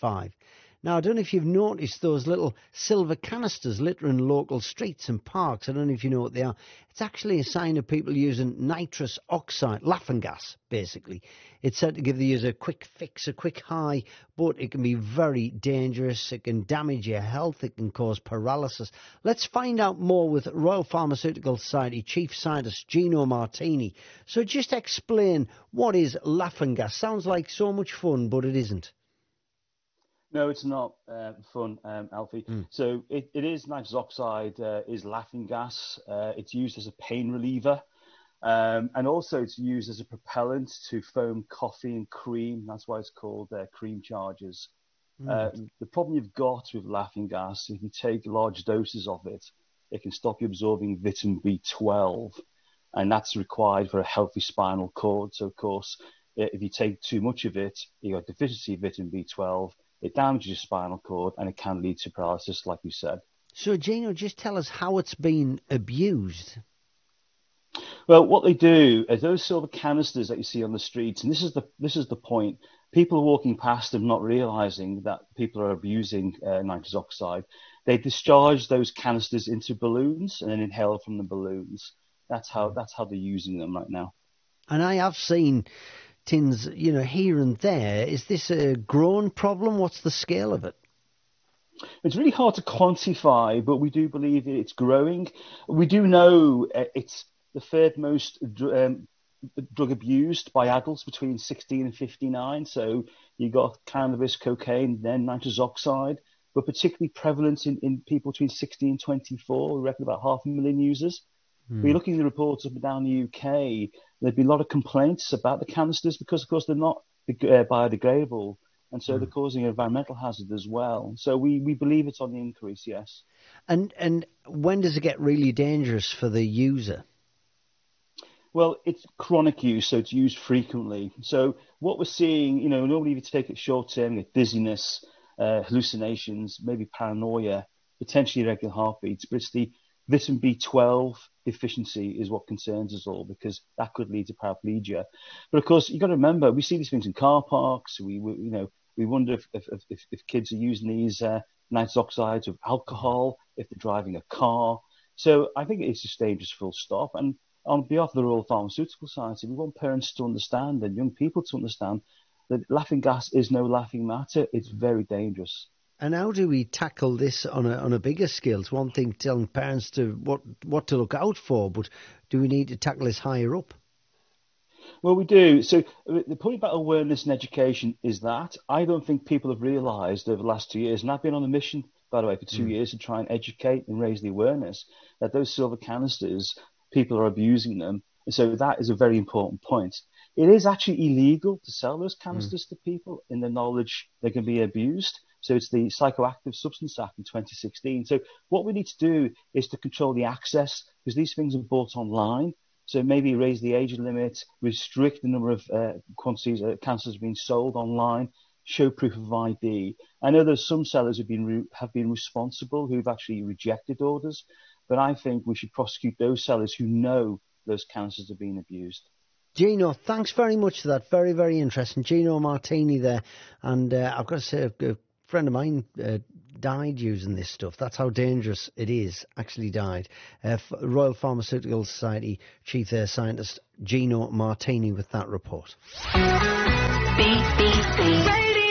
five. Now, I don't know if you've noticed those little silver canisters littering local streets and parks. I don't know if you know what they are. It's actually a sign of people using nitrous oxide, laughing gas, basically. It's said to give the user a quick fix, a quick high, but it can be very dangerous. It can damage your health. It can cause paralysis. Let's find out more with Royal Pharmaceutical Society Chief Scientist Gino Martini. So just explain what is laughing gas. Sounds like so much fun, but it isn't. No, it's not uh, fun, um, Alfie. Mm. So it, it is nitrous oxide uh, is laughing gas. Uh, it's used as a pain reliever, um, and also it's used as a propellant to foam coffee and cream. That's why it's called uh, cream chargers. Mm. the problem you've got with laughing gas, if you take large doses of it, it can stop you absorbing vitamin B12, and that's required for a healthy spinal cord. So of course, if you take too much of it, you got deficiency of vitamin B12 it damages your spinal cord and it can lead to paralysis, like you said. So, Gino, just tell us how it's been abused. Well, what they do is those silver canisters that you see on the streets, and this is the this is the point. People are walking past them, not realizing that people are abusing uh, nitrous oxide. They discharge those canisters into balloons and then inhale from the balloons. That's how that's how they're using them right now. And I have seen tins, you know, here and there. Is this a growing problem? What's the scale of it? It's really hard to quantify, but we do believe it's growing. We do know uh, it's the third most um, drug abused by adults between 16 and 59. So you got cannabis, cocaine, then nitrous oxide, but particularly prevalent in, in people between 16 and 24. We reckon about half a million users. Mm. We're looking at the reports up and down the UK. There'd be a lot of complaints about the canisters because, of course, they're not uh, biodegradable, and so mm. they're causing environmental hazard as well. So we, we believe it's on the increase, yes. And and when does it get really dangerous for the user? Well, it's chronic use, so it's used frequently. So what we're seeing, you know, normally if you take it short term, you dizziness, uh, hallucinations, maybe paranoia, potentially irregular heartbeats, but it's the Vitamin B12 deficiency is what concerns us all because that could lead to paraplegia. But of course, you've got to remember, we see these things in car parks. We, we you know, we wonder if, if, if, if kids are using these uh, nitrous oxides with alcohol, if they're driving a car. So I think it's just dangerous full stop. And on behalf of the Royal Pharmaceutical Society, we want parents to understand and young people to understand that laughing gas is no laughing matter. It's very dangerous. And how do we tackle this on a on a bigger scale? It's one thing telling parents to what what to look out for, but do we need to tackle this higher up? Well, we do. So the point about awareness and education is that I don't think people have realised over the last two years, and I've been on a mission, by the way, for two mm. years to try and educate and raise the awareness that those silver canisters, people are abusing them. And so that is a very important point. It is actually illegal to sell those canisters mm. to people in the knowledge they can be abused. So it's the Psychoactive Substance Act in 2016. So what we need to do is to control the access because these things are bought online. So maybe raise the age limit, restrict the number of uh, quantities of uh, cancers being sold online, show proof of ID. I know there's some sellers have been re- have been responsible who've actually rejected orders, but I think we should prosecute those sellers who know those cancers are being abused. Gino, thanks very much for that. Very, very interesting. Gino Martini there. And uh, I've got to say, a friend of mine uh, died using this stuff. That's how dangerous it is. Actually died. Uh, Royal Pharmaceutical Society Chief uh, Scientist Gino Martini with that report. BBC Radio.